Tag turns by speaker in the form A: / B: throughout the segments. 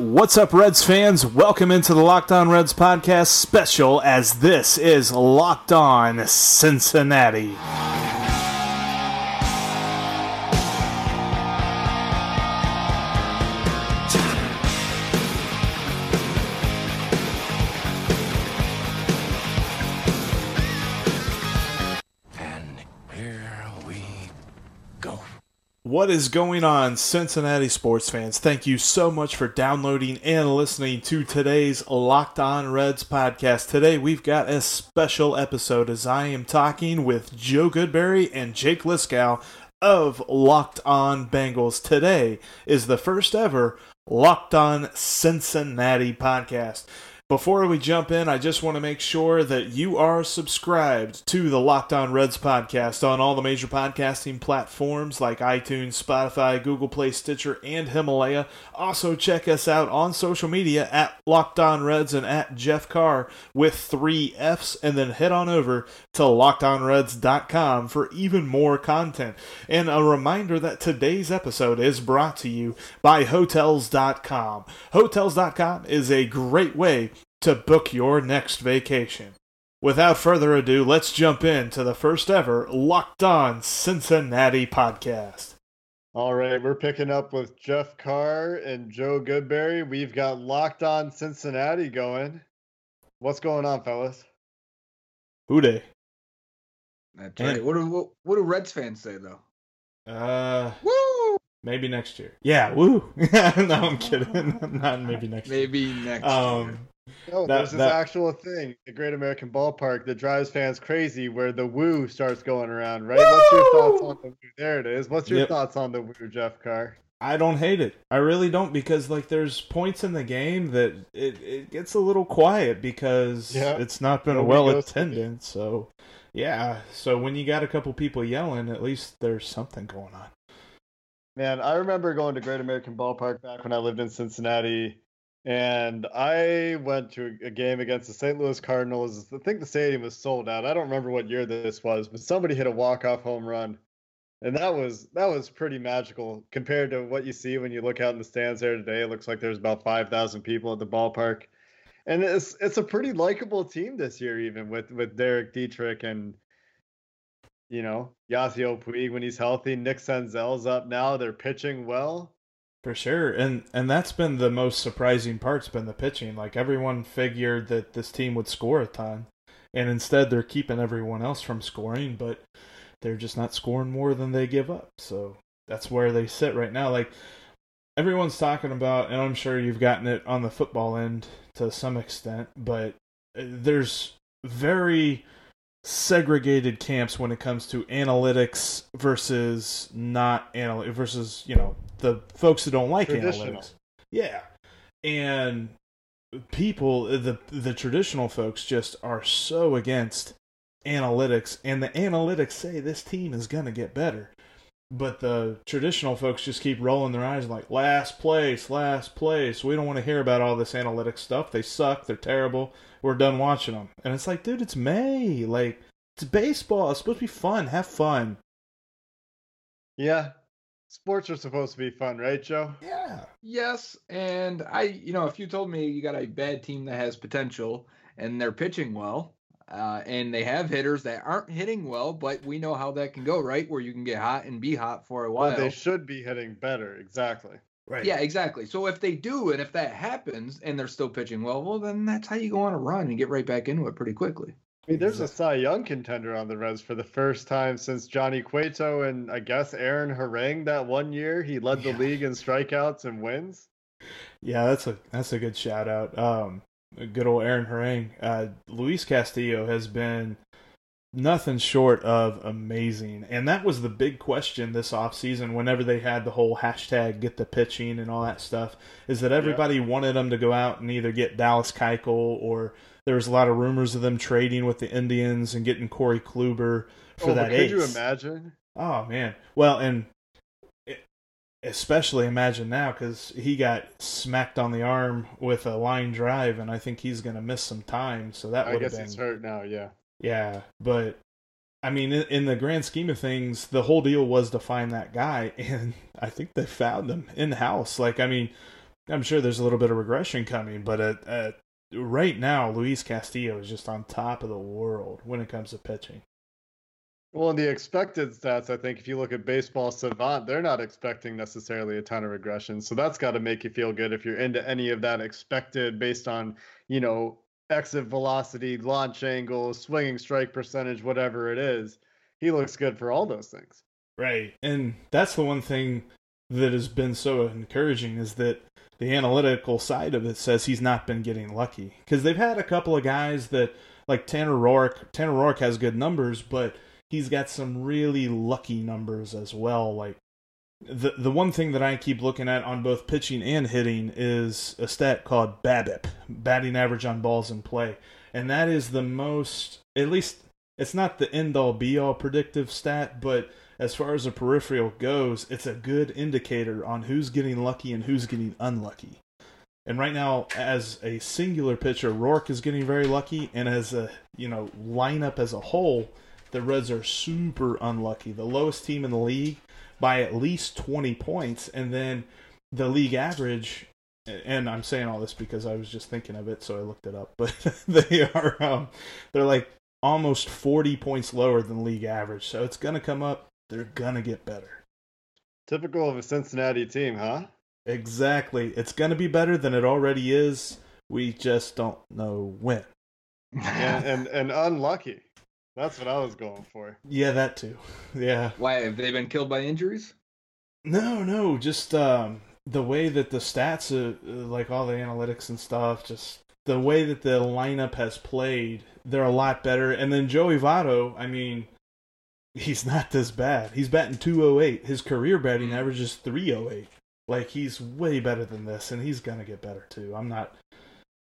A: What's up, Reds fans? Welcome into the Locked On Reds podcast special as this is Locked On Cincinnati. What is going on, Cincinnati sports fans? Thank you so much for downloading and listening to today's Locked On Reds podcast. Today, we've got a special episode as I am talking with Joe Goodberry and Jake Liskow of Locked On Bengals. Today is the first ever Locked On Cincinnati podcast. Before we jump in, I just want to make sure that you are subscribed to the Locked On Reds podcast on all the major podcasting platforms like iTunes, Spotify, Google Play, Stitcher, and Himalaya. Also, check us out on social media at Locked On Reds and at Jeff Carr with three F's, and then head on over to LockedOnReds.com for even more content. And a reminder that today's episode is brought to you by Hotels.com. Hotels.com is a great way to book your next vacation. Without further ado, let's jump into the first ever Locked On Cincinnati podcast.
B: All right, we're picking up with Jeff Carr and Joe Goodberry. We've got Locked On Cincinnati going. What's going on, fellas?
A: Who Dey?
C: That's
A: And-
C: right. What do what, what do Reds fans say though?
A: Uh,
C: Woo!
A: maybe next year. Yeah, woo. no, I'm kidding. Not maybe next year.
C: Maybe next
A: Um,
C: year.
B: No,
A: That-
B: there's this
A: that-
B: actual thing, the Great American Ballpark, that drives fans crazy, where the woo starts going around. Right? What's your thoughts on the woo? There it is. What's your
A: Yep.
B: thoughts on the woo, Jeff Carr?
A: I don't hate it. I really don't because like there's points in the game that it, it gets a little quiet because
B: Yeah.
A: it's not been a well attended. So yeah, so when you got a couple people yelling, at least there's something going on.
B: Man, I remember going to Great American Ballpark back when I lived in Cincinnati, and I went to a game against the St. Louis Cardinals. I think the stadium was sold out. I don't remember what year this was, but somebody hit a walk-off home run, and that was that was pretty magical compared to what you see when you look out in the stands there today. It looks like there's about five thousand people at the ballpark, and it's it's a pretty likable team this year, even with with Derek Dietrich and you know, Yasiel Puig when he's healthy. Nick Senzel's up now. They're pitching well.
A: For sure, and and that's been the most surprising part's been the pitching. Like everyone figured that this team would score a ton, and instead they're keeping everyone else from scoring, but they're just not scoring more than they give up. So that's where they sit right now. Like everyone's talking about, and I'm sure you've gotten it on the football end to some extent, but uh, there's very segregated camps when it comes to analytics versus not anal versus you know the folks that don't like analytics. Yeah, and people the the traditional folks just are so against analytics, and the analytics say this team is gonna get better. But the traditional folks just keep rolling their eyes like last place, last place. We don't want to hear about all this analytics stuff. They suck. They're terrible. We're done watching them. And it's like, dude, it's May. Like, it's baseball. It's supposed to be fun. Have fun.
B: Yeah. Sports are supposed to be fun, right, Joe?
A: Yeah.
C: Yes, and I, you know, if you told me you got a bad team that has potential and they're pitching well, uh, and they have hitters that aren't hitting well, but we know how that can go, right? Where you can get hot and be hot for a while.
B: Well, they should be hitting better. Exactly.
A: Right.
C: Yeah, exactly. So if they do, and if that happens, and they're still pitching well, well, then that's how you go on a run and get right back into it pretty quickly.
B: I mean, there's a Cy Young contender on the Reds for the first time since Johnny Cueto and I guess Aaron Harang that one year. He led the
A: Yeah.
B: league in strikeouts and wins.
A: Yeah, that's a that's a good shout out. Um, good old Aaron Harang. Uh, Luis Castillo has been nothing short of amazing. And that was the big question this offseason whenever they had the whole hashtag get the pitching and all that stuff, is that everybody yeah. wanted them to go out and either get Dallas Keuchel or there was a lot of rumors of them trading with the Indians and getting Corey Kluber for
B: oh,
A: that
B: could
A: ace.
B: you imagine?
A: Oh man. Well, and especially imagine now because he got smacked on the arm with a line drive, and I think he's going to miss some time. So that would have been.
B: he's hurt now. Yeah.
A: Yeah, but I mean, in, in, the grand scheme of things, the whole deal was to find that guy, and I think they found him in house. Like, I mean, I'm sure there's a little bit of regression coming, but at, at right now, Luis Castillo is just on top of the world when it comes to pitching.
B: Well, in the expected stats, I think if you look at Baseball Savant, they're not expecting necessarily a ton of regression. So that's got to make you feel good if you're into any of that expected based on, you know, exit velocity, launch angle, swinging strike percentage, whatever it is. He looks good for all those things.
A: Right. And that's the one thing that has been so encouraging is that the analytical side of it says he's not been getting lucky. Because they've had a couple of guys that, like Tanner Roark, Tanner Roark has good numbers, but he's got some really lucky numbers as well. Like the the one thing that I keep looking at on both pitching and hitting is a stat called BABIP, batting average on balls in play, and that is the most at least it's not the end all be all predictive stat, but as far as the peripheral goes, it's a good indicator on who's getting lucky and who's getting unlucky. And right now, as a singular pitcher, Roark is getting very lucky, and as a you know lineup as a whole, the Reds are super unlucky. The lowest team in the league by at least 20 points. And then the league average, and I'm saying all this because I was just thinking of it, so I looked it up, but they are, um, they're like almost 40 points lower than league average. So it's going to come up. They're going to get better.
B: Typical of a Cincinnati team, huh?
A: Exactly. It's going to be better than it already is. We just don't know when.
B: and, and, and unlucky. That's what I was going for.
A: Yeah, that too. Yeah.
C: Why have they been killed by injuries?
A: No, no, just um, the way that the stats, uh, like all the analytics and stuff, just the way that the lineup has played, they're a lot better. And then Joey Votto, I mean, he's not this bad. He's batting 208. His career batting average is 308. Like he's way better than this, and he's gonna get better too. I'm not.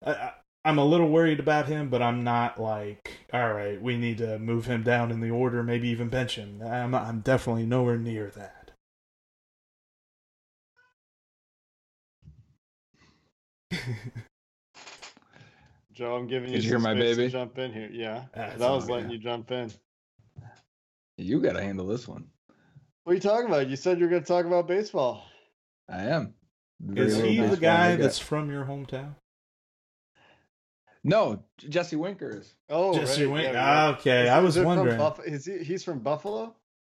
A: I, I'm a little worried about him, but I'm not like, all right, we need to move him down in the order, maybe even bench him. I'm, I'm definitely nowhere near that.
B: Joe, I'm giving you,
C: Did you hear my baby?
B: jump in here. Yeah,
A: That's
B: that was letting
A: yeah.
B: you jump in.
C: You got to handle this one.
B: What are you talking about? You said you were going to talk about baseball.
C: I am. Very
A: Is he the guy that's from your hometown?
C: No, Jesse Winker is.
B: Oh,
A: Jesse
B: right,
A: Wink.
B: yeah,
A: Ah,
B: right.
A: okay,
B: Is-
A: I
B: is
A: was
B: it from
A: wondering.
B: Buff- is he? He's from Buffalo.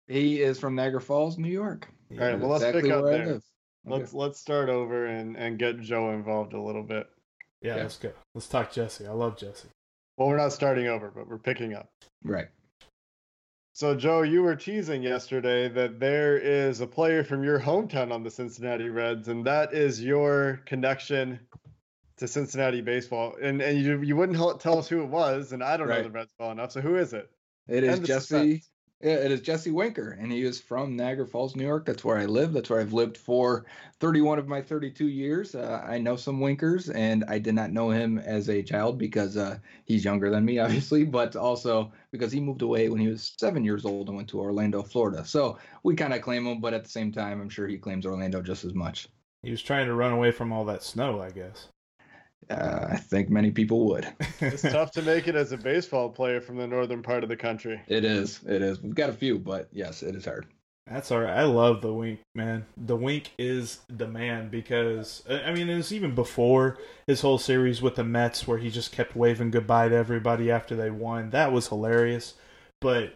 C: He is from Niagara Falls, New York.
B: All right, well, let's
C: exactly
B: pick up there.
C: Okay.
B: Let's let's start over and and get Joe involved a little bit.
A: Yeah,
C: Okay.
A: let's go. Let's talk Jesse. I love Jesse.
B: Well, we're not starting over, but we're picking up.
C: Right.
B: So, Joe, you were teasing yesterday that there is a player from your hometown on the Cincinnati Reds, and that is your connection to Cincinnati baseball. And and you you wouldn't hel- tell us who it was, and I don't know
C: Right.
B: the Reds well enough. So, who is it?
C: It is
B: End the
C: Jesse.
B: suspense.
C: Yeah, it is Jesse Winker, and he is from Niagara Falls, New York. That's where I live. That's where I've lived for 31 of my 32 years. Uh, I know some Winkers, and I did not know him as a child because uh, he's younger than me, obviously, but also because he moved away when he was seven years old and went to Orlando, Florida. So we kind of claim him, but at the same time, I'm sure he claims Orlando just as much.
A: He was trying to run away from all that snow, I guess.
C: Uh, I think many people would.
B: It's tough to make it as a baseball player from the northern part of the country.
C: It is. It is. We've got a few, but yes, it is hard.
A: That's all right. I love the wink, man. The wink is the man because I I mean, it was even before his whole series with the Mets where he just kept waving goodbye to everybody after they won. That was hilarious. But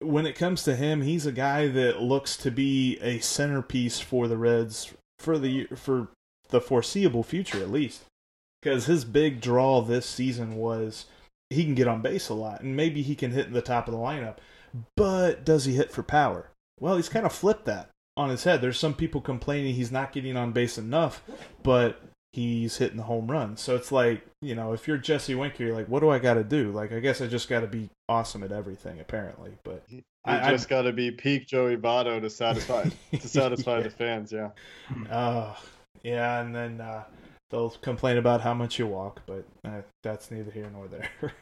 A: when it comes to him, he's a guy that looks to be a centerpiece for the Reds for the for the foreseeable future, at least. Because his big draw this season was he can get on base a lot, and maybe he can hit in the top of the lineup. But does he hit for power? Well, he's kind of flipped that on his head. There's some people complaining he's not getting on base enough, but he's hitting the home run. So it's like, you know, if you're Jesse Winker, you're like, what do I got to do? Like, I guess I just got to be awesome at everything apparently. But
B: You
A: I-
B: just got to be peak Joey Votto to satisfy to satisfy
A: Yeah.
B: the fans. Yeah.
A: uh, yeah, and then uh, they'll complain about how much you walk, but uh, that's neither here nor there.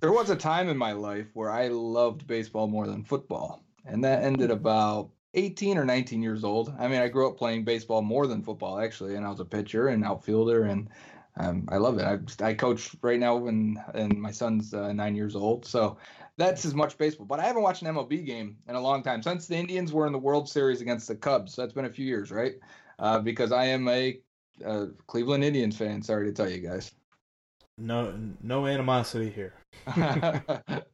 C: There was a time in my life where I loved baseball more than football, and that ended about 18 or 19 years old. I mean, I grew up playing baseball more than football actually, and I was a pitcher and outfielder, and um, I love it. I I coach right now, and and my son's uh, nine years old, so that's as much baseball. But I haven't watched an MLB game in a long time since the Indians were in the World Series against the Cubs. So that's been a few years, right? Uh, because I am a uh, Cleveland Indians fan. Sorry to tell you guys.
A: no, no animosity here.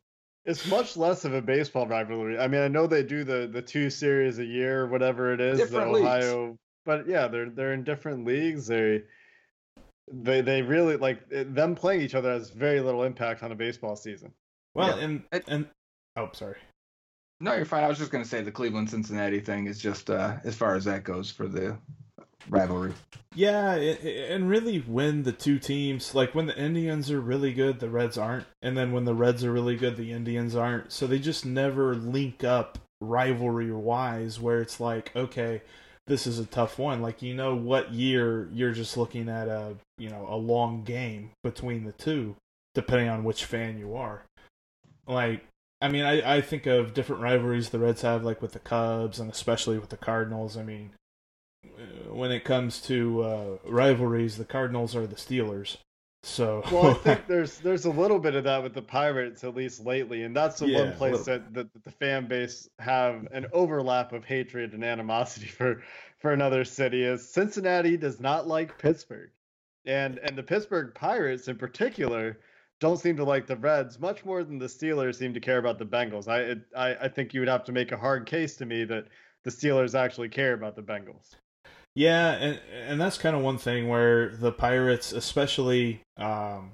B: It's much less of a baseball rivalry. I mean, I know they do the the two series a year, whatever it is,
C: Different
B: the
C: leagues.
B: Ohio. But yeah, they're they're in different leagues. They they they really like it- them playing each other has very little impact on a baseball season.
A: Well,
C: Yeah.
A: and
C: It-
A: and oh, sorry.
C: No, you're fine. I was just going to say the Cleveland Cincinnati thing is just uh, as far as that goes for the rivalry.
A: Yeah, and really, when the two teams, like when the Indians are really good, the Reds aren't, and then when the Reds are really good, the Indians aren't. So they just never link up rivalry wise, where it's like, okay, this is a tough one. Like you know, what year you're just looking at a you know a long game between the two, depending on which fan you are. Like, I mean, I I think of different rivalries the Reds have, like with the Cubs and especially with the Cardinals. I mean when it comes to uh, rivalries, the Cardinals are the Steelers. So
B: Well, I think there's there's a little bit of that with the Pirates at least lately, and that's the
A: Yeah,
B: one place that, that the fan base have an overlap of hatred and animosity for for another city. Is Cincinnati does not like Pittsburgh, and and the Pittsburgh Pirates in particular don't seem to like the Reds much more than the Steelers seem to care about the Bengals. I it, I I think you would have to make a hard case to me that the Steelers actually care about the Bengals.
A: Yeah, and and that's kind of one thing where the Pirates, especially um,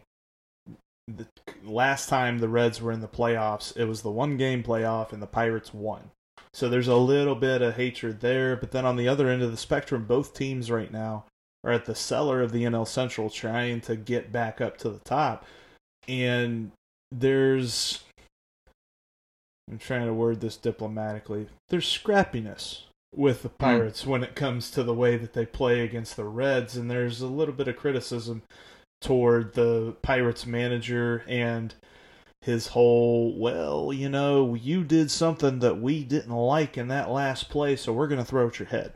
A: the last time the Reds were in the playoffs, it was the one game playoff and the Pirates won. So there's a little bit of hatred there, but then on the other end of the spectrum, both teams right now are at the cellar of the NL Central trying to get back up to the top. And there's I'm trying to word this diplomatically. There's scrappiness with the hmm. Pirates when it comes to the way that they play against the Reds, and there's a little bit of criticism toward the Pirates manager and his whole, well, you know, you did something that we didn't like in that last play, so we're going to throw at your head.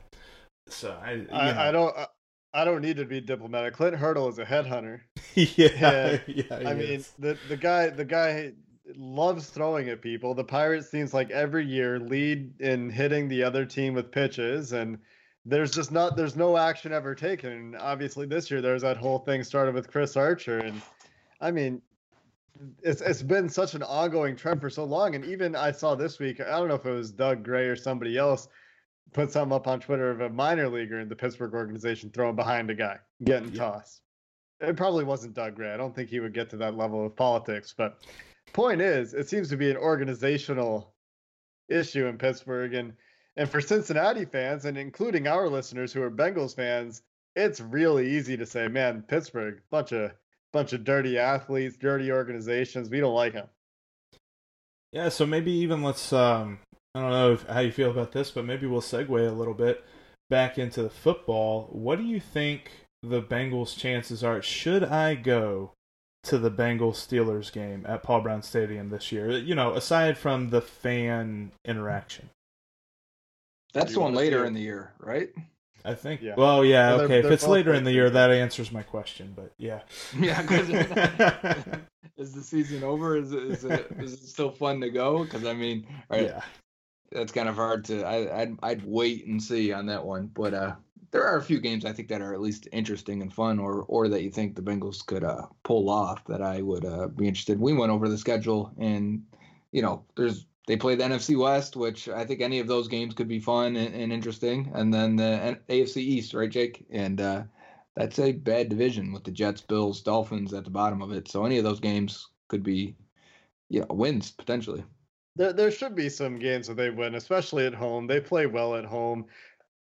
A: So I.
B: I, I don't. I, I don't need to be diplomatic. Clint Hurdle is a headhunter.
A: yeah, yeah,
B: I
A: he
B: mean, the the guy the guy loves throwing at people. The Pirates seems like every year lead in hitting the other team with pitches, and there's just not there's no action ever taken. And obviously, this year there's that whole thing started with Chris Archer, and I mean, it's it's been such an ongoing trend for so long. And even I saw this week, I don't know if it was Doug Gray or somebody else put something up on Twitter of a minor leaguer in the Pittsburgh organization throwing behind a guy getting
A: Yeah.
B: tossed. It probably wasn't Doug Gray. I don't think he would get to that level of politics. But point is, it seems to be an organizational issue in Pittsburgh, and and for Cincinnati fans, and including our listeners who are Bengals fans, it's really easy to say, man, Pittsburgh, bunch of bunch of dirty athletes, dirty organizations. We don't like them.
A: Yeah, so maybe even let's um I don't know if, how you feel about this, but maybe we'll segue a little bit back into the football. What do you think the Bengals chances are should I go to the Bengals Steelers game at Paul Brown Stadium this year? You know, aside from the fan interaction.
C: That's the one later in the year, right?
A: I think.
B: Yeah.
A: Well, yeah,
B: Well, they're-
A: okay. If
B: they're
A: it's later in the year, that answers my question. But yeah.
C: Yeah, 'cause is the season over? Is it, is it, is it still fun to go? Because I mean, all right,
A: Yeah.
C: that's kind of hard to. I, I'd I'd wait and see on that one, but uh, there are a few games I think that are at least interesting and fun, or or that you think the Bengals could uh pull off that I would uh be interested. We went over the schedule, and you know, there's they play the NFC West, which I think any of those games could be fun and, and interesting, and then the AFC East, right, Jake? And uh, that's a bad division with the Jets, Bills, Dolphins at the bottom of it. So any of those games could be, yeah, wins potentially.
B: There, there should be some games that they win, especially at home. They play well at home.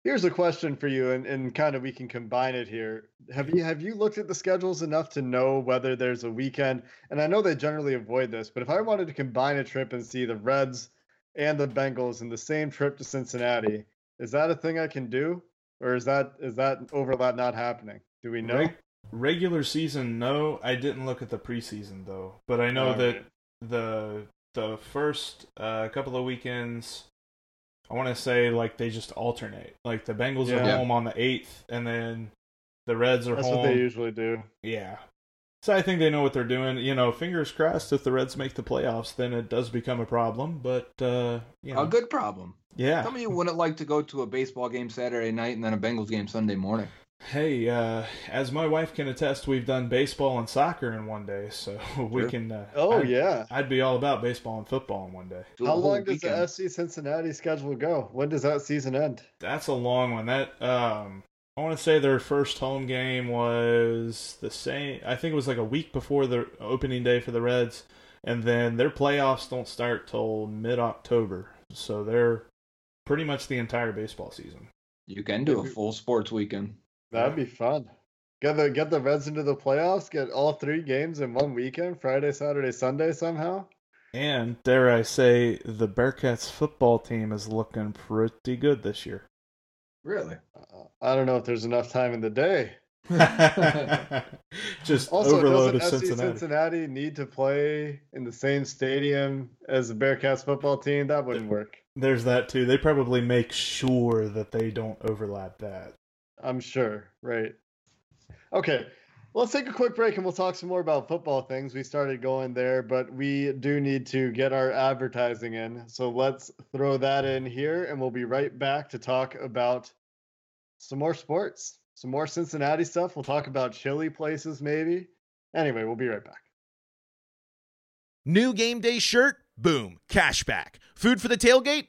B: Here's a question for you, and, and kind of we can combine it here. Have you have you looked at the schedules enough to know whether there's a weekend? And I know they generally avoid this, but if I wanted to combine a trip and see the Reds and the Bengals in the same trip to Cincinnati, is that a thing I can do, or is that is that overlap not happening? Do we know?
A: Reg- regular season, no. I didn't look at the preseason though, but I know
B: All
A: that
B: right.
A: the the first uh, couple of weekends, I want to say like they just alternate. Like the Bengals are home on the eighth, and then the Reds are
B: That's
A: home.
B: That's what they usually do.
A: Yeah. So I think they know what they're doing. You know, fingers crossed if the Reds make the playoffs, then it does become a problem. But uh, you know,
C: A good problem.
A: yeah.
C: Some of you wouldn't like to go to a baseball game Saturday night and then a Bengals game Sunday morning.
A: Hey, uh, as my wife can attest, we've done baseball and soccer in one day, so we
C: Sure.
A: can. Uh,
B: Oh
A: I'd,
B: yeah.
A: I'd be all about baseball and football in one day.
B: How long does the
C: weekend.
B: FC Cincinnati schedule go? When does that season end?
A: That's a long one. That um, I want to say their first home game was the same. I think it was like a week before the opening day for the Reds, and then their playoffs don't start till mid October, so they're pretty much the entire baseball season.
C: You can do a full sports weekend.
B: That'd be fun. Get the get the Reds into the playoffs. Get all three games in one weekend: Friday, Saturday, Sunday. Somehow.
A: And dare I say, the Bearcats football team is looking pretty good this year.
C: Really?
B: Uh, I don't know if there's enough time in the day.
A: Just
B: Also,
A: overloaded
B: doesn't FC
A: Cincinnati.
B: Cincinnati need to play in the same stadium as the Bearcats football team? That wouldn't work.
A: There's that too. They probably make sure that they don't overlap that.
B: I'm sure. Right. Okay. Let's take a quick break and we'll talk some more about football things. We started going there, but we do need to get our advertising in. So let's throw that in here and we'll be right back to talk about some more sports, some more Cincinnati stuff. We'll talk about chilly places maybe. Anyway, we'll be right back.
D: New game day shirt? Boom, cashback. Food for the tailgate?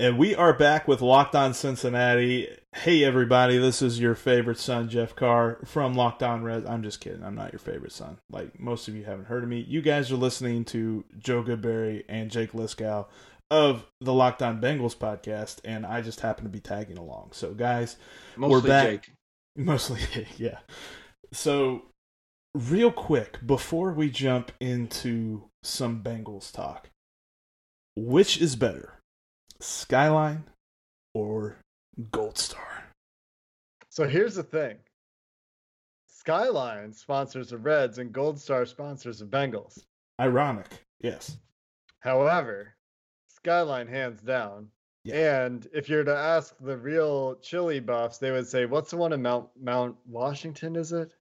A: And we are back with Locked On Cincinnati. Hey, everybody, this is your favorite son, Jeff Carr from Locked On Reds. I'm just kidding. I'm not your favorite son. Like, most of you haven't heard of me. You guys are listening to Joe Goodberry and Jake Liskow of the Locked On Bengals podcast, and I just happen to be tagging along. So, guys,
C: Mostly we're
A: back.
C: Mostly Jake.
A: Mostly, yeah. So, real quick, before we jump into some Bengals talk, which is better, Skyline or Gold Star?
B: So here's the thing. Skyline sponsors the Reds and Gold Star sponsors the Bengals.
A: Ironic, yes.
B: However, Skyline hands down.
A: Yeah.
B: And if you're to ask the real chili buffs, they would say, "What's the one in Mount Mount Washington? Is it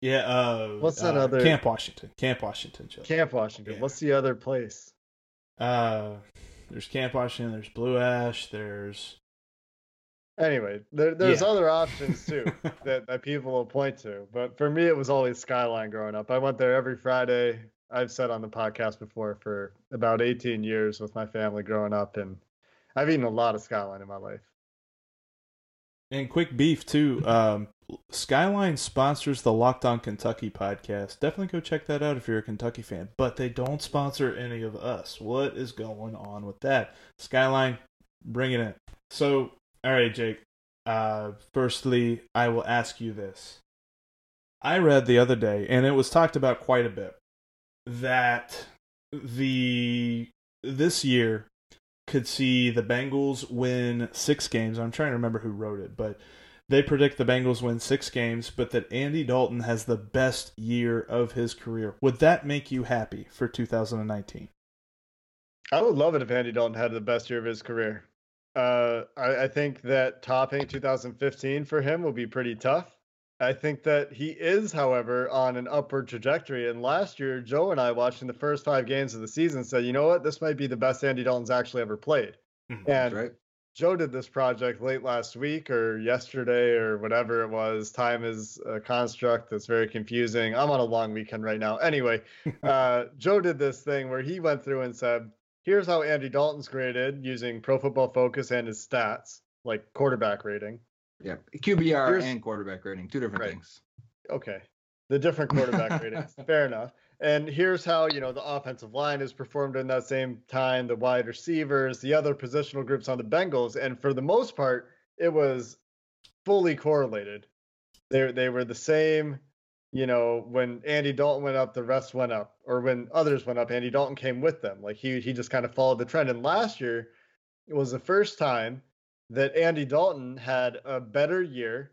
A: Yeah. Uh,
B: What's that
A: uh,
B: other-
A: Camp Washington? Camp Washington. Chili.
B: Camp Washington?
A: Yeah.
B: What's the other place?"
A: Uh, there's Camp Washington. There's Blue Ash. There's
B: Anyway, there, there's
A: Yeah.
B: other options too that, that people will point to. But for me, it was always Skyline growing up. I went there every Friday. I've said on the podcast before for about 18 years with my family growing up, and I've eaten a lot of Skyline in my life.
A: And quick beef too. Um, Skyline sponsors the Locked On Kentucky podcast. Definitely go check that out if you're a Kentucky fan. But they don't sponsor any of us. What is going on with that? Skyline, bring it in. So, all right, Jake. Uh, firstly, I will ask you this. I read the other day, and it was talked about quite a bit, that the this year could see the Bengals win six games. I'm trying to remember who wrote it, but they predict the Bengals win six games, but that Andy Dalton has the best year of his career. Would that make you happy for 2019?
B: I would love it if Andy Dalton had the best year of his career. Uh, I, I think that topping 2015 for him will be pretty tough. I think that he is, however, on an upward trajectory. And last year, Joe and I, watching the first five games of the season, said, you know what, this might be the best Andy Dalton's actually ever played.
A: Mhm.
C: That's
B: And
C: right.
B: Joe did this project late last week or yesterday or whatever it was. Time is a construct that's very confusing. I'm on a long weekend right now. Anyway, uh, Joe did this thing where he went through and said, here's how Andy Dalton's graded using Pro Football Focus and his stats, like quarterback rating.
C: Yeah, QBR
B: Here's-
C: and quarterback rating, two different
B: Right.
C: things.
B: Okay. The different quarterback ratings. Fair enough. And here's how, you know, the offensive line has performed in that same time, the wide receivers, the other positional groups on the Bengals. And for the most part, it was fully correlated. They they were the same, you know, when Andy Dalton went up, the rest went up. Or when others went up, Andy Dalton came with them. Like he he just kind of followed the trend. And last year it was the first time that Andy Dalton had a better year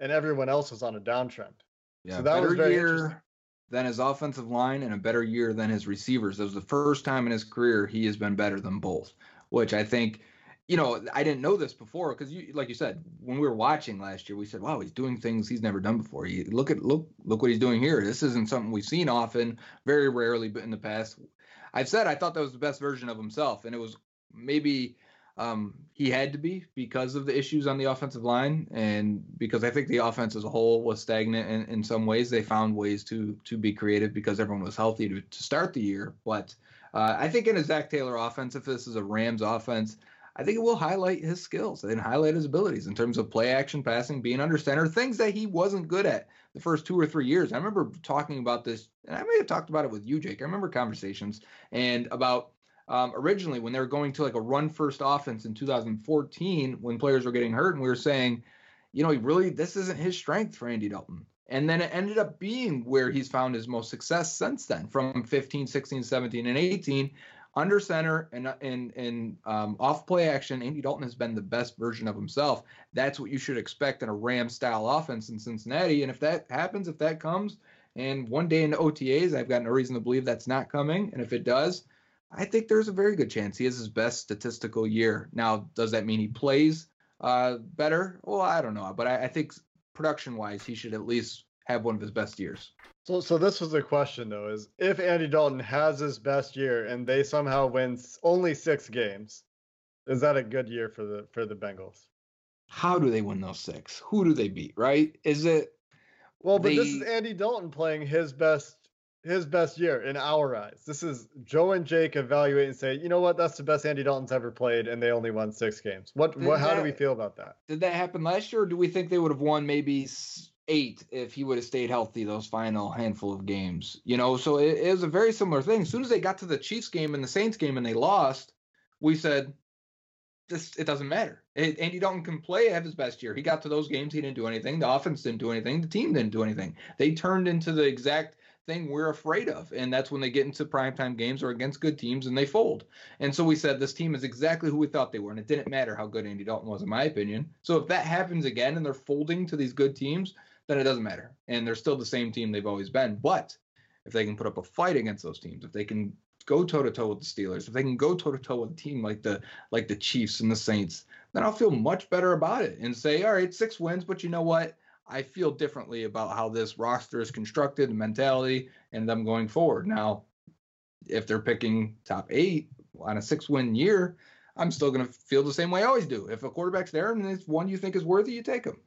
B: and everyone else was on a downtrend.
C: Yeah,
B: So that
C: better
B: was very
C: year
B: interesting.
C: Than his offensive line and a better year than his receivers. That was the first time in his career he has been better than both, which I think, you know, I didn't know this before because you, like you said, when we were watching last year, we said, "Wow, he's doing things he's never done before." He, look at look look what he's doing here. This isn't something we've seen often, very rarely, but in the past, I've said I thought that was the best version of himself, and it was maybe um, he had to be because of the issues on the offensive line, and because I think the offense as a whole was stagnant in, in some ways. They found ways to to be creative because everyone was healthy to, to start the year. But uh, I think in a Zac Taylor offense, if this is a Rams offense, I think it will highlight his skills and highlight his abilities in terms of play action, passing, being under center, things that he wasn't good at the first two or three years. I remember talking about this, and I may have talked about it with you, Jake. I remember conversations and about um, originally when they were going to like a run first offense in 2014 when players were getting hurt and we were saying you know he really this isn't his strength for andy dalton. And then it ended up being where he's found his most success since then from 15 16 17 and 18 under center and and and um, off play action. Andy dalton has been the best version of himself. That's what you should expect in a ram style offense in cincinnati. And if that happens if that comes and one day in otas i've got no reason to believe that's not coming. And if it does I think there's a very good chance he has his best statistical year. Now, does that mean he plays uh, better? Well, I don't know, but I, I think production wise, he should at least have one of his best years.
B: So, so this was the question though: is if Andy Dalton has his best year and they somehow win only six games, is that a good year for the for the Bengals?
C: How do they win those six? Who do they beat? Right? Is it?
B: Well, but this is Andy Dalton playing his best his best year in our eyes. This is Joe and Jake evaluate and say, you know what, that's the best Andy Dalton's ever played, and they only won six games. What?
C: Did
B: what how do we feel about that?
C: Did that happen last year, or do we think they would have won maybe eight if he would have stayed healthy those final handful of games? You know, so it, it was a very similar thing. As soon as they got to the Chiefs game and the Saints game and they lost, we said, this it doesn't matter. It, Andy Dalton can play have his best year. He got to those games, he didn't do anything. The offense didn't do anything. The team didn't do anything. They turned into the exact thing we're afraid of, and that's when they get into primetime games or against good teams and they fold. And so we said this team is exactly who we thought they were, and it didn't matter how good Andy Dalton was, in my opinion. So if that happens again and they're folding to these good teams, then it doesn't matter, and they're still the same team they've always been. But if they can put up a fight against those teams, if they can go toe to toe with the Steelers, if they can go toe to toe with a team like the like the Chiefs and the Saints, then I'll feel much better about it and say, all right, six wins, but you know what? I feel differently about how this roster is constructed, the mentality, and them going forward. Now, if they're picking top eight on a six win year, I'm still going to feel the same way I always do. If a quarterback's there and it's one you think is worthy, you take him.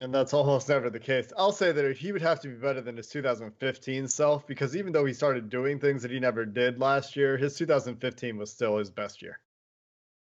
B: And that's almost never the case. I'll say that he would have to be better than his 2015 self because even though he started doing things that he never did last year, his 2015 was still his best year.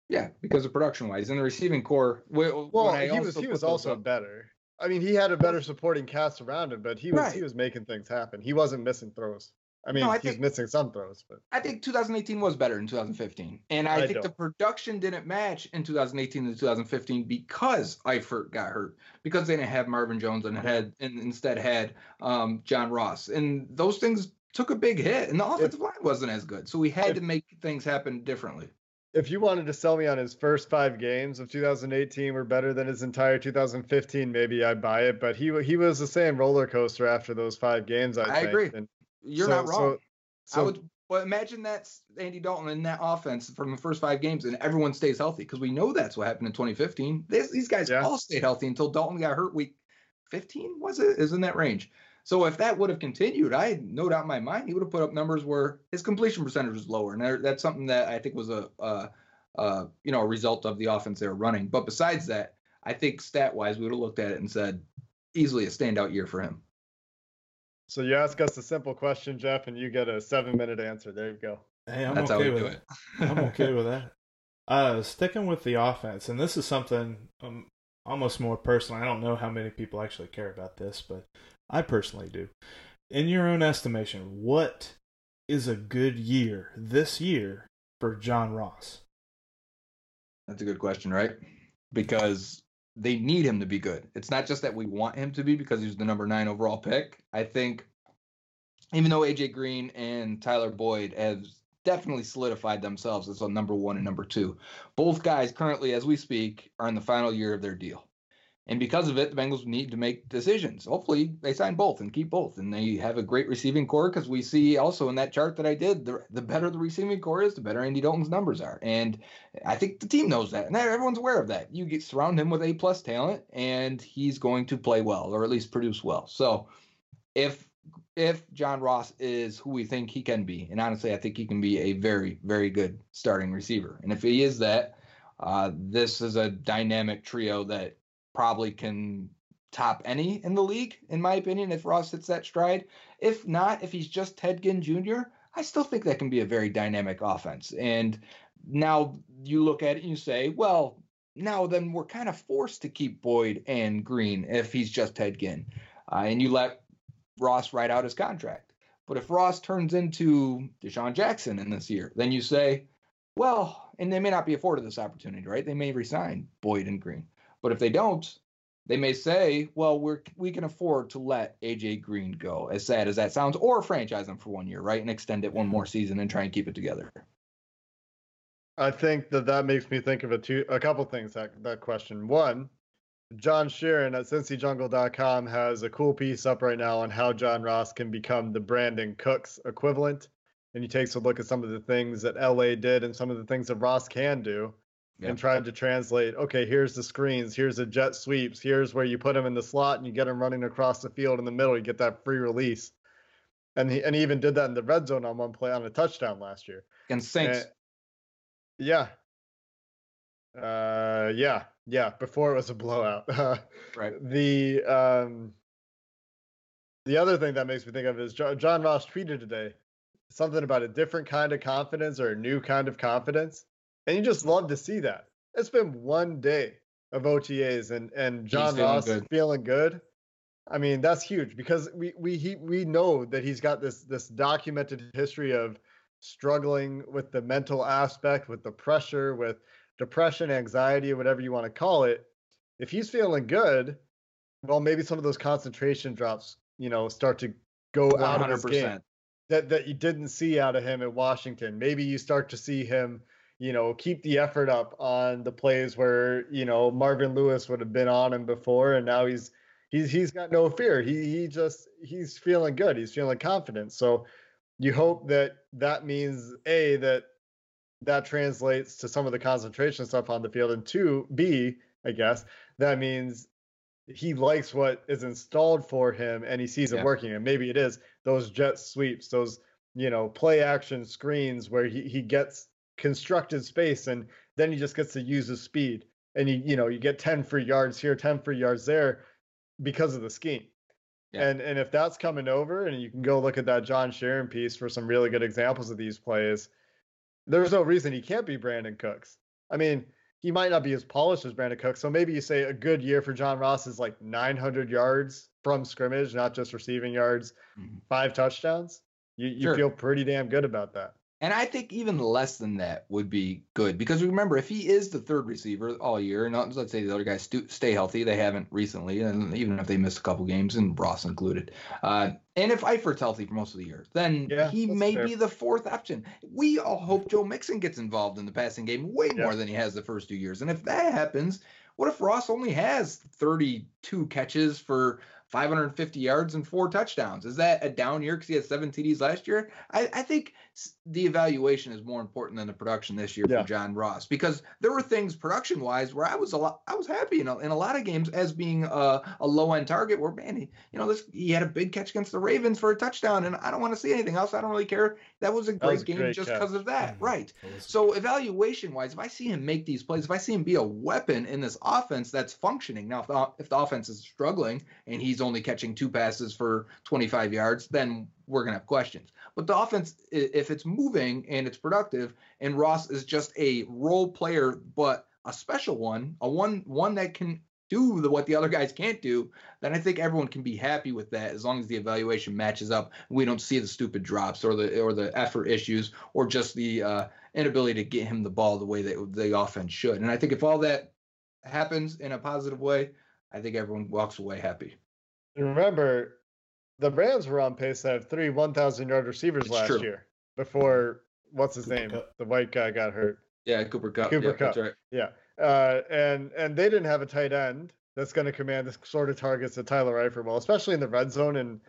C: Yeah, because of production wise, in the receiving corps. Well,
B: Well, he was he was also better. I mean, he had a better supporting cast around him, but he was
C: Right.
B: he was making things happen. He wasn't missing throws. I mean,
C: I
B: he's
C: think-
B: missing some throws, but
C: I think 2018 was better than 2015, and I,
B: I
C: think the
B: don't.
C: production didn't match in 2018 and 2015 because Eifert got hurt because they didn't have Marvin Jones and had and instead had um, John Ross, and those things took a big hit, and the offensive line wasn't as good, so we had
B: if-
C: to make things happen differently.
B: If you wanted to sell me on his first five games of 2018 were better than his entire 2015, maybe I'd buy it. But he he was the same roller coaster after those five games. I,
C: I
B: think.
C: agree.
B: And
C: You're
B: so-
C: not wrong.
B: So, so
C: I would, but imagine that's Andy Dalton in that offense from the first five games, and everyone stays healthy because we know that's what happened in 2015. These, these guys
B: Yeah.
C: all stayed healthy until Dalton got hurt week 15. Was it? Is in that range. So if that would have continued, I had no doubt in my mind he would have put up numbers where his completion percentage was lower, and that's something that I think was a, a uh, you know, a result of the offense they were running. But besides that, I think stat wise, we would have looked at it and said easily a standout year for him.
B: So you ask us a simple question, Jeff, and you get a seven minute answer. There you go.
A: Hey, I'm
C: That's
A: okay
C: how we
A: with
C: do
A: it.
C: it.
A: I'm okay with that. Uh, sticking with the offense, and this is something um, almost more personal. I don't know how many people actually care about this, but I personally do. In your own estimation, what is a good year this year for John Ross?
C: That's a good question, right? Because they need him to be good. It's not just that we want him to be because he's the number nine overall pick. I think even though AJ Green and Tyler Boyd have definitely solidified themselves as a number one and number two, both guys currently, as we speak, are in the final year of their deal. And because of it, the Bengals need to make decisions. Hopefully, they sign both and keep both, and they have a great receiving corps. Because we see also in that chart that I did, the, the better the receiving corps is, the better Andy Dalton's numbers are. And I think the team knows that, and everyone's aware of that. You get surround him with A plus talent, and he's going to play well, or at least produce well. So, if if John Ross is who we think he can be, and honestly, I think he can be a very, very good starting receiver. And if he is that, uh, this is a dynamic trio that probably can top any in the league, in my opinion, if Ross hits that stride. If not, if he's just Ted Ginn Jr., I still think that can be a very dynamic offense. And now you look at it and you say, well, now then we're kind of forced to keep Boyd and Green if he's just Ted Ginn. Uh, and you let Ross write out his contract. But if Ross turns into DeSean Jackson in this year, then you say, well, and they may not be afforded this opportunity, right? They may resign Boyd and Green. But if they don't, they may say, well, we're we can afford to let AJ Green go, as sad as that sounds, or franchise him for one year, right? And extend it one mm-hmm. more season and try and keep it together.
B: I think that that makes me think of a two a couple things that that question. One, John Sheeran at CincyJungle.com has a cool piece up right now on how John Ross can become the Brandin Cooks equivalent, and he takes a look at some of the things that LA did and some of the things that Ross can do,
C: Yeah.
B: and tried to translate. Okay, here's the screens, here's the jet sweeps, here's where you put him in the slot and you get him running across the field in the middle. You get that free release, and he and he even did that in the red zone on one play on a touchdown last year.
C: And Saints,
B: Eh, yeah. Uh, yeah, yeah. Before it was a blowout.
C: right?
B: the um, the other thing that makes me think of is Jo- John Ross tweeted today something about a different kind of confidence or a new kind of confidence, and you just love to see that. It's been one day of OTAs, and and John
C: feeling
B: Ross
C: good.
B: feeling good. I mean, that's huge because we we he, we know that he's got this this documented history of struggling with the mental aspect, with the pressure, with depression, anxiety, whatever you want to call it. If he's feeling good, well, maybe some of those concentration drops, you know, start to go
C: One
B: out of his game that that you didn't see out of him at Washington. Maybe you start to see him, you know, keep the effort up on the plays where you know Marvin Lewis would have been on him before, and now he's he's he's got no fear. He he just he's feeling good. He's feeling confident. So you hope that that means a that that translates to some of the concentration stuff on the field, and two, b I guess that means he likes what is installed for him and he sees
C: Yeah.
B: it working and maybe it is those jet sweeps those you know play action screens where he, he gets constructed space and then he just gets to use his speed and you you know you get 10 free yards here 10 free yards there because of the scheme
C: Yeah.
B: and and if that's coming over and you can go look at that john sheeran piece for some really good examples of these plays there's no reason he can't be brandin cooks i mean he might not be as polished as Brandin Cooks. So maybe you say a good year for John Ross is like 900 yards from scrimmage, not just receiving yards,
C: Mhm.
B: five touchdowns. You, you
C: Sure.
B: feel pretty damn good about that.
C: And I think even less than that would be good because remember, if he is the third receiver all year, and let's say the other guys stu- stay healthy, they haven't recently, and even if they miss a couple games, and Ross included, uh, and if Eifert's healthy for most of the year, then
B: Yeah,
C: he may
B: fair.
C: be the fourth option. We all hope Joe Mixon gets involved in the passing game way
B: Yeah.
C: more than he has the first two years. And if that happens, what if Ross only has 32 catches for 550 yards and four touchdowns. Is that a down year because he had seven TDs last year? I, I, think the evaluation is more important than the production this year yeah. for John Ross because there were things production wise where I was a lot I was happy in a, in a lot of games as being a, a low end target where man he, you know this he had a big catch against the Ravens for a touchdown and I don't want to see anything else. I don't really care. That was a great was game great just because of that, mm-hmm. right? So evaluation wise, if I see him make these plays, if I see him be a weapon in this offense that's functioning now, if the, if the offense is struggling and he's only catching two passes for 25 yards, then we're going to have questions. But the offense, if it's moving and it's productive, and Ross is just a role player, but a special one, a one one that can do the, what the other guys can't do, then I think everyone can be happy with that as long as the evaluation matches up. We don't see the stupid drops or the or the effort issues or just the uh, inability to get him the ball the way that the offense should. And I think if all that happens in a positive way, I think everyone walks away happy.
B: Remember, the Rams were on pace to have three 1,000 yard receivers it's last true. year before what's his Cooper name, Kupp. the white guy got hurt.
C: Yeah, Cooper Kupp.
B: Cooper yeah, Kupp. Right. Yeah, uh, and and they didn't have a tight end that's going to command the sort of targets that Tyler Eifert will, especially in the red zone. And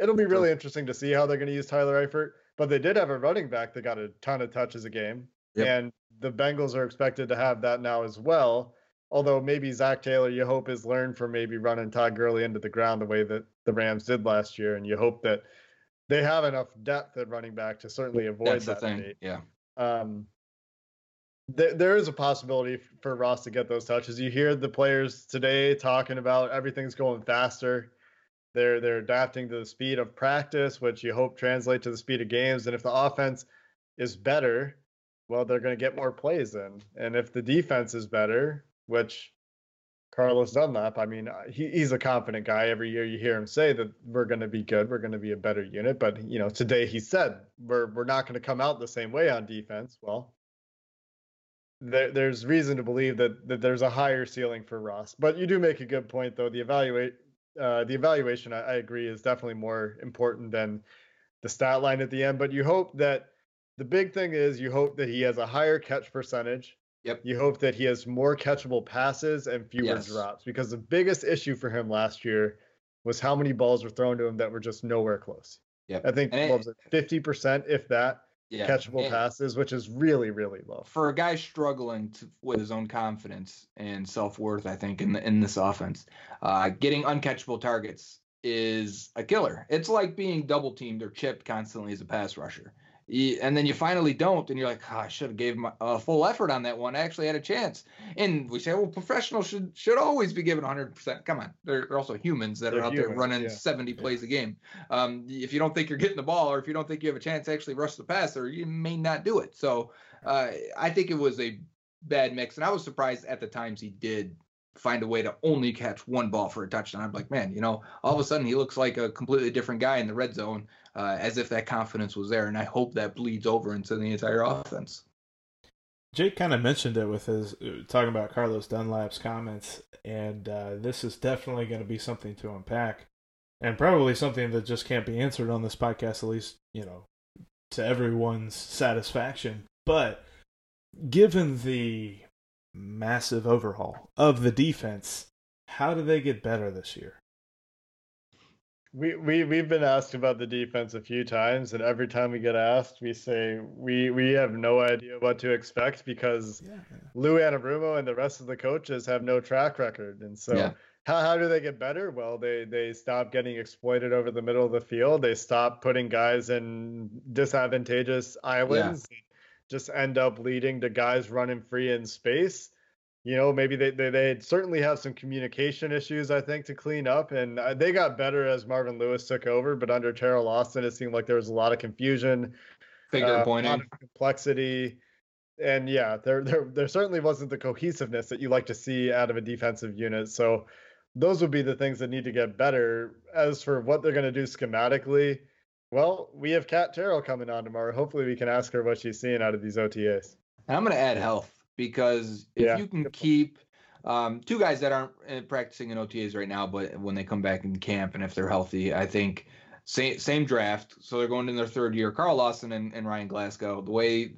B: it'll be really interesting to see how they're going to use Tyler Eifert. But they did have a running back that got a ton of touches a game, yep. and the Bengals are expected to have that now as well. Although maybe Zac Taylor, you hope has learned from maybe running Todd Gurley into the ground the way that the Rams did last year, and you hope that they have enough depth at running back to certainly avoid
C: That's
B: that.
C: thing. Yeah.
B: Um, there, there is a possibility for Ross to get those touches. You hear the players today talking about everything's going faster. They're they're adapting to the speed of practice, which you hope translate to the speed of games. And if the offense is better, well, they're going to get more plays in. And if the defense is better, which Carlos Dunlap, I mean, uh, he, he's a confident guy. Every year you hear him say that we're going to be good, we're going to be a better unit. But you know, today he said we're we're not going to come out the same way on defense. Well, there, there's reason to believe that that there's a higher ceiling for Ross. But you do make a good point, though. The evaluate uh, the evaluation, I, I agree, is definitely more important than the stat line at the end. But you hope that the big thing is you hope that he has a higher catch percentage
C: Yep.
B: You hope that he has more catchable passes and fewer yes. drops because the biggest issue for him last year was how many balls were thrown to him that were just nowhere close.
C: Yep.
B: I think it, fifty percent, if that, yeah. catchable and passes, which is really, really low.
C: For a guy struggling to, with his own confidence and self worth, I think in the, in this offense, uh, getting uncatchable targets is a killer. It's like being double teamed or chipped constantly as a pass rusher and then you finally don't, and you're like, oh, I should have gave my a full effort on that one. I actually had a chance. And we say, well, professionals should should always be given 100%. Come on, they're, they're also humans that they're are out humans, there running yeah. 70 plays yeah. a game. Um, if you don't think you're getting the ball, or if you don't think you have a chance to actually rush the passer, you may not do it. So uh, I think it was a bad mix, and I was surprised at the times he did find a way to only catch one ball for a touchdown. I'm like, man, you know, all of a sudden he looks like a completely different guy in the red zone, uh, as if that confidence was there. And I hope that bleeds over into the entire offense.
A: Jake kind of mentioned it with his uh, talking about Carlos Dunlap's comments, and uh, this is definitely going to be something to unpack, and probably something that just can't be answered on this podcast, at least you know, to everyone's satisfaction. But given the massive overhaul of the defense. How do they get better this year?
B: We we we've been asked about the defense a few times, and every time we get asked, we say we we have no idea what to expect because yeah. Lou Anarumo and the rest of the coaches have no track record, and so. Yeah. How, how do they get better? Well, they they stop getting exploited over the middle of the field. They stop putting guys in disadvantageous islands. Just end up leading to guys running free in space. You know, maybe they, they, they certainly have some communication issues, I think, to clean up. And uh, they got better as Marvin Lewis took over. But under Teryl Austin, it seemed like there was a lot of confusion,
C: finger uh, pointing, of
B: complexity. And yeah, there, there there certainly wasn't the cohesiveness that you like to see out of a defensive unit. So those would be the things that need to get better. As for what they're going to do schematically, well, we have Kat Terrell coming on tomorrow. Hopefully, we can ask her what she's seeing out of these OTAs.
C: And I'm going to add health because if yeah. you can keep um, two guys that aren't uh, practicing in OTAs right now, but when they come back in camp and if they're healthy, I think same same draft. So they're going in their third year. Carl Lawson and, and Ryan Glasgow. The way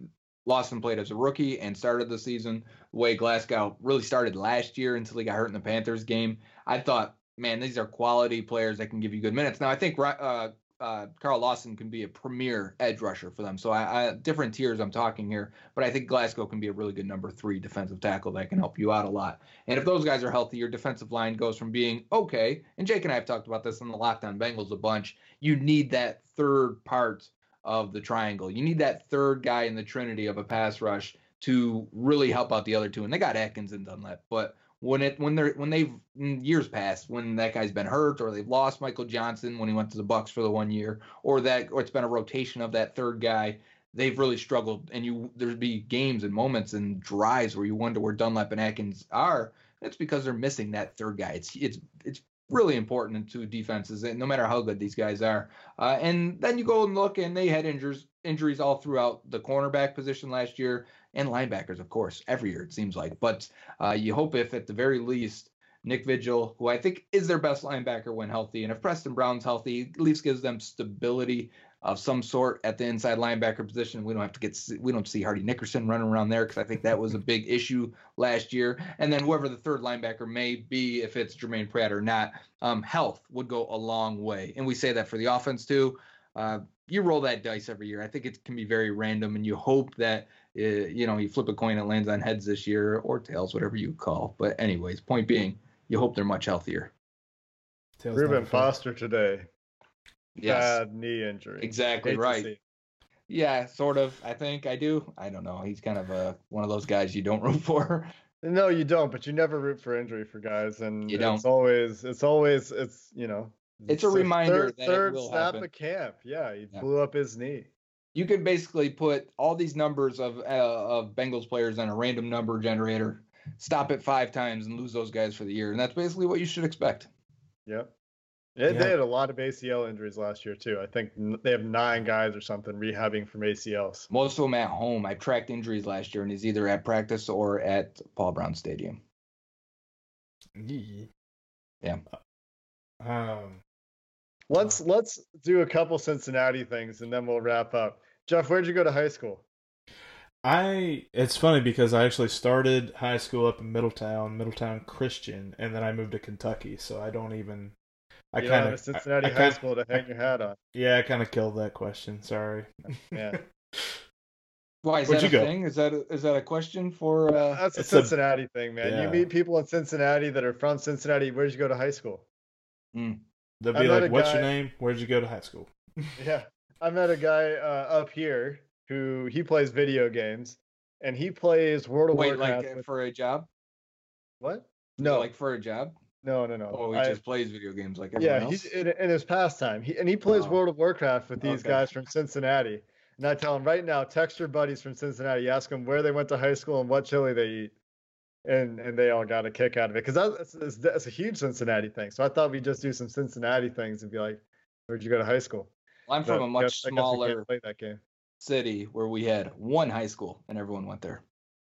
C: Lawson played as a rookie and started the season, the way Glasgow really started last year until he got hurt in the Panthers game. I thought man, these are quality players that can give you good minutes. Now, I think uh, uh, Carl Lawson can be a premier edge rusher for them. So I, I, different tiers I'm talking here, but I think Glasgow can be a really good number three defensive tackle that can help you out a lot. And if those guys are healthy, your defensive line goes from being okay. And Jake and I have talked about this on the Locked On Bengals a bunch. You need that third part of the triangle. You need that third guy in the trinity of a pass rush to really help out the other two. And they got Atkins and Dunlap, but when it when they're when they've years past when that guy's been hurt or they've lost Michael Johnson when he went to the Bucs for the one year or that or it's been a rotation of that third guy they've really struggled. And you there'd be games and moments and drives where you wonder where Dunlap and Atkins are. It's because they're missing that third guy. It's it's it's really important to defenses no matter how good these guys are. Uh, and then you go and look and they had injuries injuries all throughout the cornerback position last year and linebackers, of course, every year it seems like. But uh, you hope if at the very least Nick Vigil, who I think is their best linebacker when healthy, and if Preston Brown's healthy, at least gives them stability of some sort at the inside linebacker position. We don't have to get we don't see Hardy Nickerson running around there because I think that was a big issue last year. And then whoever the third linebacker may be, if it's Germaine Pratt or not, um, health would go a long way. And we say that for the offense too. Uh, you roll that dice every year. I think it can be very random, and you hope that uh, you know you flip a coin, it lands on heads this year or tails, whatever you call. But anyways, point being, you hope they're much healthier.
B: Tails Reuben Foster today.
C: Yes.
B: Bad knee injury.
C: Exactly right. Yeah, sort of. I think I do. I don't know. He's kind of a one of those guys you don't root for.
B: No, you don't. But you never root for injury for guys, and
C: you don't.
B: it's always it's always it's you know
C: it's a reminder
B: third,
C: that
B: third
C: it will
B: snap
C: happen.
B: of camp. Yeah, he
C: Yeah.
B: blew up his knee.
C: You could basically put all these numbers of uh, of Bengals players on a random number generator, stop it five times, and lose those guys for the year, and that's basically what you should expect.
B: Yep. They,
A: Yeah.
B: they had a lot of ACL injuries last year too. I think they have nine guys or something rehabbing from ACLs.
C: Most of them at home. I tracked injuries last year, and he's either at practice or at Paul Brown Stadium. Yeah.
A: Um.
B: Let's let's do a couple Cincinnati things and then we'll wrap up. Jeff, where'd you go to high school?
A: I it's funny because I actually started high school up in Middletown, Middletown Christian, and then I moved to Kentucky. So I don't even. I
B: you don't
A: kind of
B: Cincinnati
A: I, I
B: high
A: kinda-
B: school to hang your hat on.
A: Yeah, I kind of killed that question. Sorry.
B: Yeah.
C: Why is
A: Where'd
C: that
A: you
C: a
A: go?
C: thing? Is that a, is that a question for? Uh,
B: That's a
A: it's a-
B: Cincinnati thing, man.
A: yeah.
B: You meet people in Cincinnati that are from Cincinnati. Where'd you go to high school?
A: They'll be like,
B: a
A: "What's your name? Where'd you go to high school?"
B: Yeah, I met a guy uh, up here who he plays video games, and he plays World of
C: wait,
B: Warcraft.
C: like uh,
B: with-
C: for a job?
B: what? No,
C: like for a job?
B: no, no, no.
C: Oh, he
B: I-
C: just plays video games like everyone
B: yeah,
C: else.
B: he's in, in his pastime. He and he plays
C: Oh.
B: World of Warcraft with these
C: Okay.
B: guys from Cincinnati. And I tell him right now, text your buddies from Cincinnati, ask them where they went to high school and what chili they eat, and and they all got a kick out of it because that's, that's that's a huge Cincinnati thing. So I thought we'd just do some Cincinnati things and be like, where'd you go to high school?
C: I'm from a much
B: guess- I guess we can't
C: smaller
B: play that game.
C: city where we had one high school and everyone went there.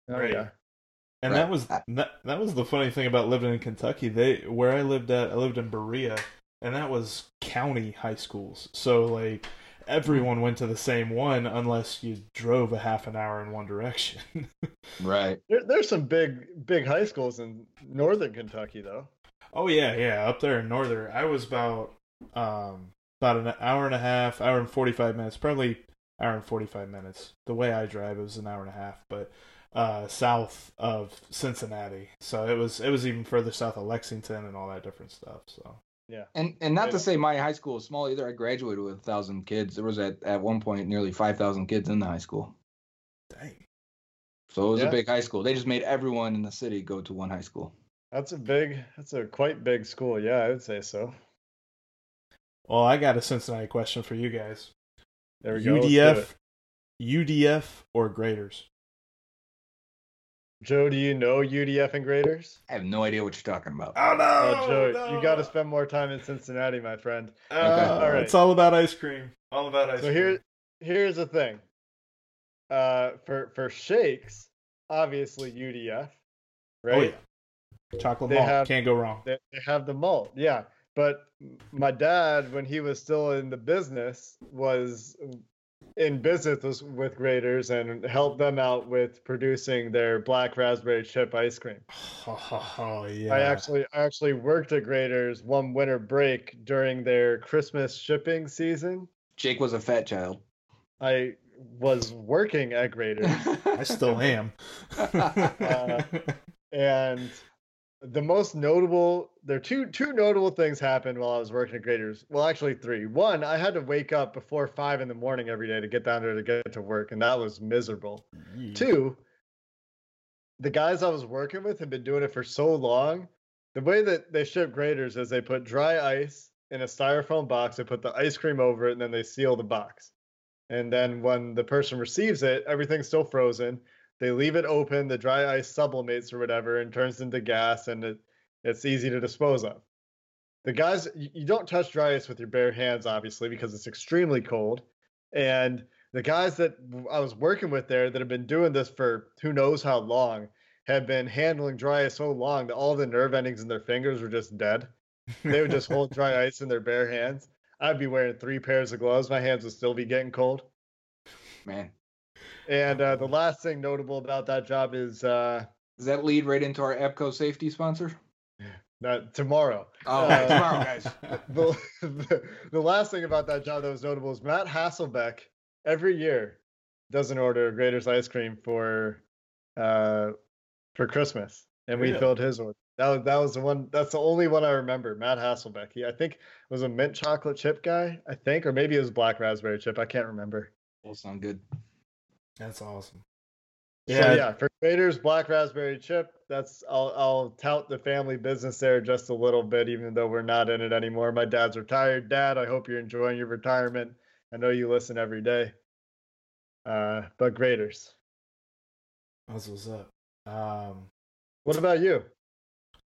B: Oh
A: Right.
B: yeah.
A: And
C: Right.
A: that was that, that was the funny thing about living in Kentucky. They where I lived at, I lived in Berea, and that was county high schools. So like everyone went to the same one unless you drove a half an hour in one direction.
C: Right.
B: There, there's some big big high schools in northern Kentucky though.
A: oh yeah, yeah, up there in northern. I was about um about an hour and a half, hour and forty five minutes, probably hour and forty five minutes. The way I drive, it was an hour and a half, but uh south of Cincinnati. So it was it was even further south of Lexington and all that different stuff. So
C: And and not
B: Yeah.
C: to say my high school is small either. I graduated with a thousand kids. There was at, at one point nearly five thousand kids in the high school.
A: dang.
C: So it was
B: Yeah.
C: a big high school. They just made everyone in the city go to one high school.
B: That's a big that's a quite big school. Yeah, I would say so.
A: Well, I got a Cincinnati question for you guys.
B: There we go.
A: UDF. UDF, or Graeter's?
B: Joe, do you know UDF and Graeter's?
C: I have no idea what you're talking about.
A: Oh no,
B: Oh, Joe, you got to spend more time in Cincinnati, my friend.
A: Uh,
B: all right.
A: It's all about ice cream. All about ice
B: So
A: cream.
B: here, here's the thing. Uh, for for shakes, obviously UDF, right?
A: Oh yeah, chocolate
B: They
A: malt
B: have-
A: can't go wrong.
B: They, they have the malt, yeah. But my dad, when he was still in the business, was in business with- with Graeter's and help them out with producing their black raspberry chip ice cream.
A: Oh, yeah.
B: I actually I actually worked at Graeter's one winter break during their Christmas shipping season.
C: Jake was a fat child.
B: I was working at Graeter's
A: I still am.
B: Uh, and the most notable there are two two notable things happened while I was working at Graeter's. Well, actually three. One, I had to wake up before five in the morning every day to get down there to get to work, and that was miserable. Two, the guys I was working with had been doing it for so long. The way that they ship Graeter's is they put dry ice in a styrofoam box, they put the ice cream over it, and then they seal the box. And then when the person receives it, everything's still frozen. They leave it open, the dry ice sublimates or whatever and turns into gas, and it, it's easy to dispose of. The guys, you you don't touch dry ice with your bare hands, obviously, because it's extremely cold. And the guys that I was working with there that have been doing this for who knows how long have been handling dry ice so long that all the nerve endings in their fingers were just dead. They would just hold dry ice in their bare hands. I'd be wearing three pairs of gloves. My hands would still be getting cold.
C: Man,
B: And uh, the last thing notable about that job is uh,
C: does that lead right into our Epco safety sponsor?
B: that tomorrow.
C: Oh,
B: Uh,
C: tomorrow, guys.
B: the, the, the last thing about that job that was notable is Matt Hasselbeck every year does an order of Graeter's ice cream for uh for Christmas, and we
A: Really?
B: filled his order. That was that was the one. That's the only one I remember. Matt Hasselbeck. He I think was a mint chocolate chip guy. I think, or maybe it was black raspberry chip. I can't remember.
C: Will sound good.
A: That's awesome.
B: So
A: Yeah,
B: yeah, for Graeter's black raspberry chip, that's I'll I'll tout the family business there just a little bit, even though we're not in it anymore. My dad's retired. Dad, I hope you're enjoying your retirement. I know you listen every day. Uh, but Graeter's.
A: that's what's up. Um,
B: What about you?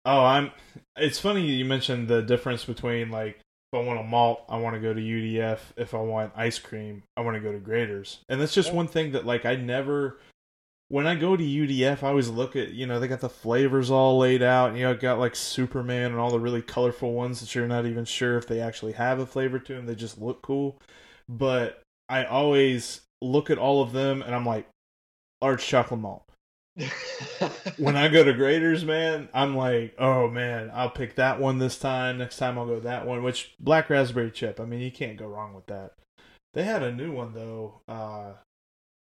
A: oh, I'm. It's funny you mentioned the difference between like if I want a malt, I want to go to UDF. If I want ice cream, I want to go to Graeter's. And that's just
B: Yeah.
A: one thing that like I never. When I go to UDF, I always look at you know they got the flavors all laid out. And, you know, got like Superman and all the really colorful ones that you're not even sure if they actually have a flavor to them. They just look cool. But I always look at all of them and I'm like, large chocolate malt. when I go to Graeter's, man, I'm like, oh man, I'll pick that one this time. Next time I'll go that one. Which black raspberry chip. I mean, you can't go wrong with that. They had a new one though. Uh,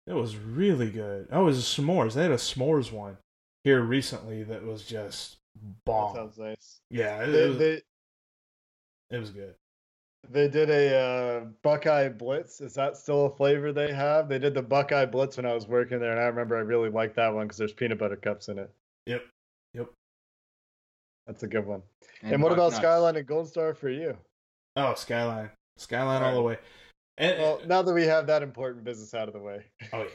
A: it was really good. Oh, it was a s'mores. They had a s'mores one here recently that was just
B: that
A: bomb.
B: sounds nice.
A: Yeah, it,
B: They,
A: it was,
B: they
A: it was good.
B: They did a uh, Buckeye Blitz. Is that still a flavor they have? They did the Buckeye Blitz when I was working there, and I remember I really liked that one because there's peanut butter cups in it.
A: Yep. Yep.
B: That's a good one. And, what about
C: Bucknuts.
B: Skyline and Gold Star for you?
A: Oh, Skyline. Skyline all the way. And
B: Well, now that we have that important business out of the way.
A: oh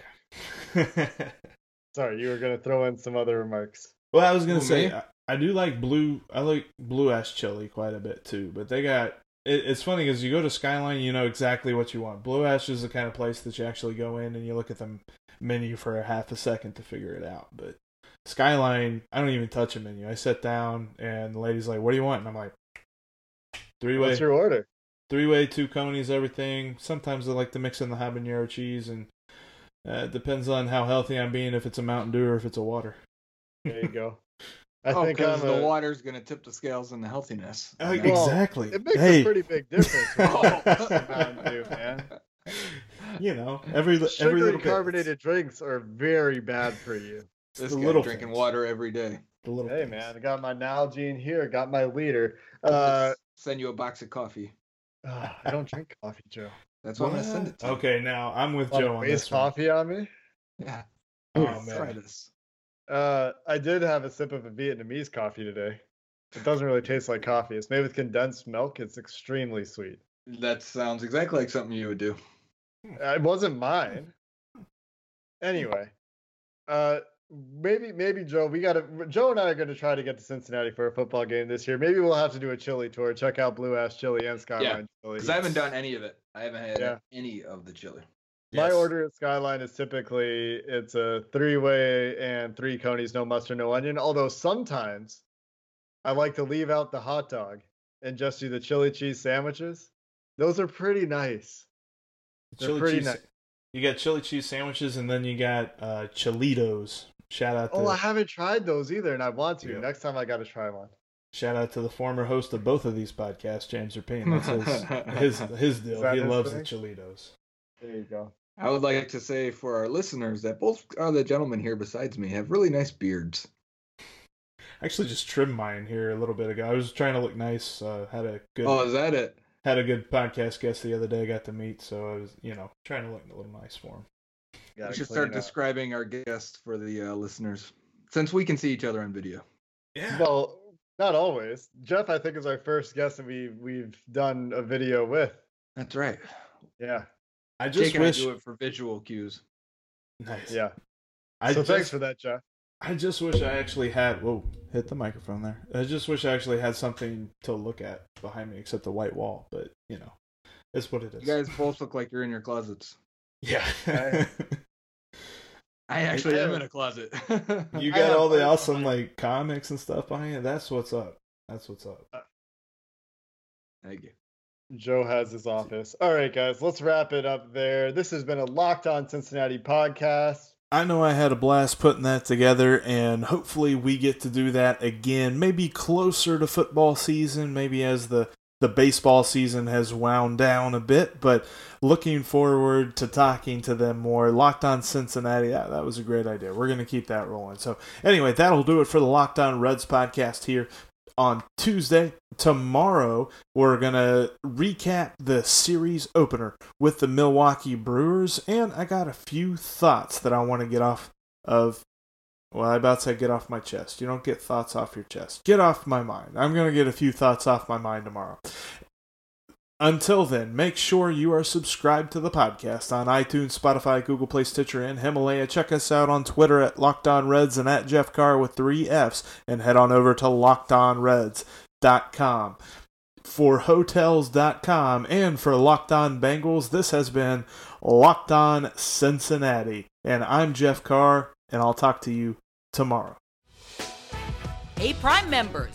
A: yeah.
B: Sorry, you were going to throw in some other remarks.
A: Well, I was gonna
C: Who,
A: say? I, I do like blue. I like blue ash chili quite a bit too. But they got it, it's funny because you go to Skyline, you know exactly what you want. Blue ash is the kind of place that you actually go in and you look at the menu for a half a second to figure it out. But Skyline, I don't even touch a menu. I sit down and the lady's like, "What do you want?" And I'm like, three way,
B: What's your order?
A: three way, two coneys, everything. Sometimes I like to mix in the habanero cheese, and uh, it depends on how healthy I'm being. If it's a Mountain Dew or if it's a water.
B: There you go. I
C: oh,
B: think
C: because
B: I'm
C: the
B: a,
C: water's gonna tip the scales in the healthiness.
A: Uh,
B: Well,
A: exactly.
B: It makes
A: hey,
B: a pretty big difference. you
C: Oh.
B: mix the Mountain Dew, man.
A: you know, every every
B: Sugary
A: little bit.
B: carbonated drinks are very bad for you.
C: This
A: the
C: guy
A: little
C: drinking
A: things.
C: water every day.
A: The little
B: Hey
A: things.
B: man, I got my Nalgene here. Got my leader. Uh,
C: Send you a box of coffee.
B: ah, I don't drink coffee, Joe.
C: That's what I'm gonna send it to.
A: Okay, now I'm with Joe
B: to
A: on
B: waste
A: this one.
B: coffee on me?
C: Yeah.
A: Oh
C: Try
A: man,
C: this.
B: Uh, I did have a sip of a Vietnamese coffee today. It doesn't really taste like coffee. It's made with condensed milk. It's extremely sweet.
C: That sounds exactly like something you would do.
B: Uh, It wasn't mine. Anyway, uh, maybe maybe Joe, we got to Joe and I are going to try to get to Cincinnati for a football game this year. Maybe we'll have to do a chili tour. Check out Blue Ash Chili and Skyline Chili.
C: Because I haven't done any of it. I haven't had
B: Yeah.
C: any of the chili.
B: My order at Skyline is typically it's a three way and three coneys, no mustard, no onion. Although sometimes I like to leave out the hot dog and just do the chili cheese sandwiches. Those are pretty nice. They're
A: chili
B: pretty
A: cheese.
B: nice.
A: You got chili cheese sandwiches, and then you got uh, Chilitos. Shout out to
B: Oh, I haven't tried those either, and I want to.
A: Yeah.
B: Next time I got to try one.
A: shout out to the former host of both of these podcasts, James Rapien. That's his his, his deal. He
B: his
A: loves
B: thing?
A: the Chilitos.
B: There you go.
C: I would like to say for our listeners that both uh, the gentlemen here besides me have really nice beards.
A: I actually just trimmed mine here a little bit ago. I was trying to look nice. Uh, had a good
C: Oh, is that it?
A: had a good podcast guest the other day. I got to meet, so I was you know trying to look a little nice for him.
B: Gotta
C: we should start
B: up.
C: describing our guest for the uh, listeners, since we can see each other on video.
A: Yeah.
B: Well, not always. Jeff, I think, is our first guest that we we've done a video with.
C: That's right.
B: Yeah,
A: I just
C: Jake and
A: wish.
C: I do it for visual cues.
A: Nice.
B: yeah.
A: I
B: so
A: just,
B: thanks for that, Jeff.
A: I just wish I actually had. Whoa! Hit the microphone there. I just wish I actually had something to look at behind me except the white wall. But you know, it's what it is.
C: You guys both look like you're in your closets.
A: yeah.
B: I-
C: I actually am in a closet.
A: you got all the awesome like comics and stuff behind you. That's what's up. That's what's up.
C: Thank you.
B: Joe has his office. All right, guys, let's wrap it up there. This has been a Locked On Cincinnati podcast.
A: I know I had a blast putting that together, and hopefully we get to do that again. Maybe closer to football season, maybe as the the baseball season has wound down a bit. But looking forward to talking to them more. Locked on Cincinnati, that, that was a great idea. We're gonna keep that rolling. So anyway, that'll do it for the Locked On Reds podcast here on Tuesday. Tomorrow, we're going to recap the series opener with the Milwaukee Brewers, and I got a few thoughts that I want to get off of. Well, I about to say get off my chest. You don't get thoughts off your chest. Get off my mind. I'm going to get a few thoughts off my mind tomorrow. Until then, make sure you are subscribed to the podcast on iTunes, Spotify, Google Play, Stitcher, and Himalaya. Check us out on Twitter at Locked Reds and at Jeff Carr with three F's, and head on over to LockedOnReds.com. For Hotels.com and for Locked On Bengals, this has been Locked On Cincinnati. And I'm Jeff Carr, and I'll talk to you tomorrow.
E: Hey, Prime members,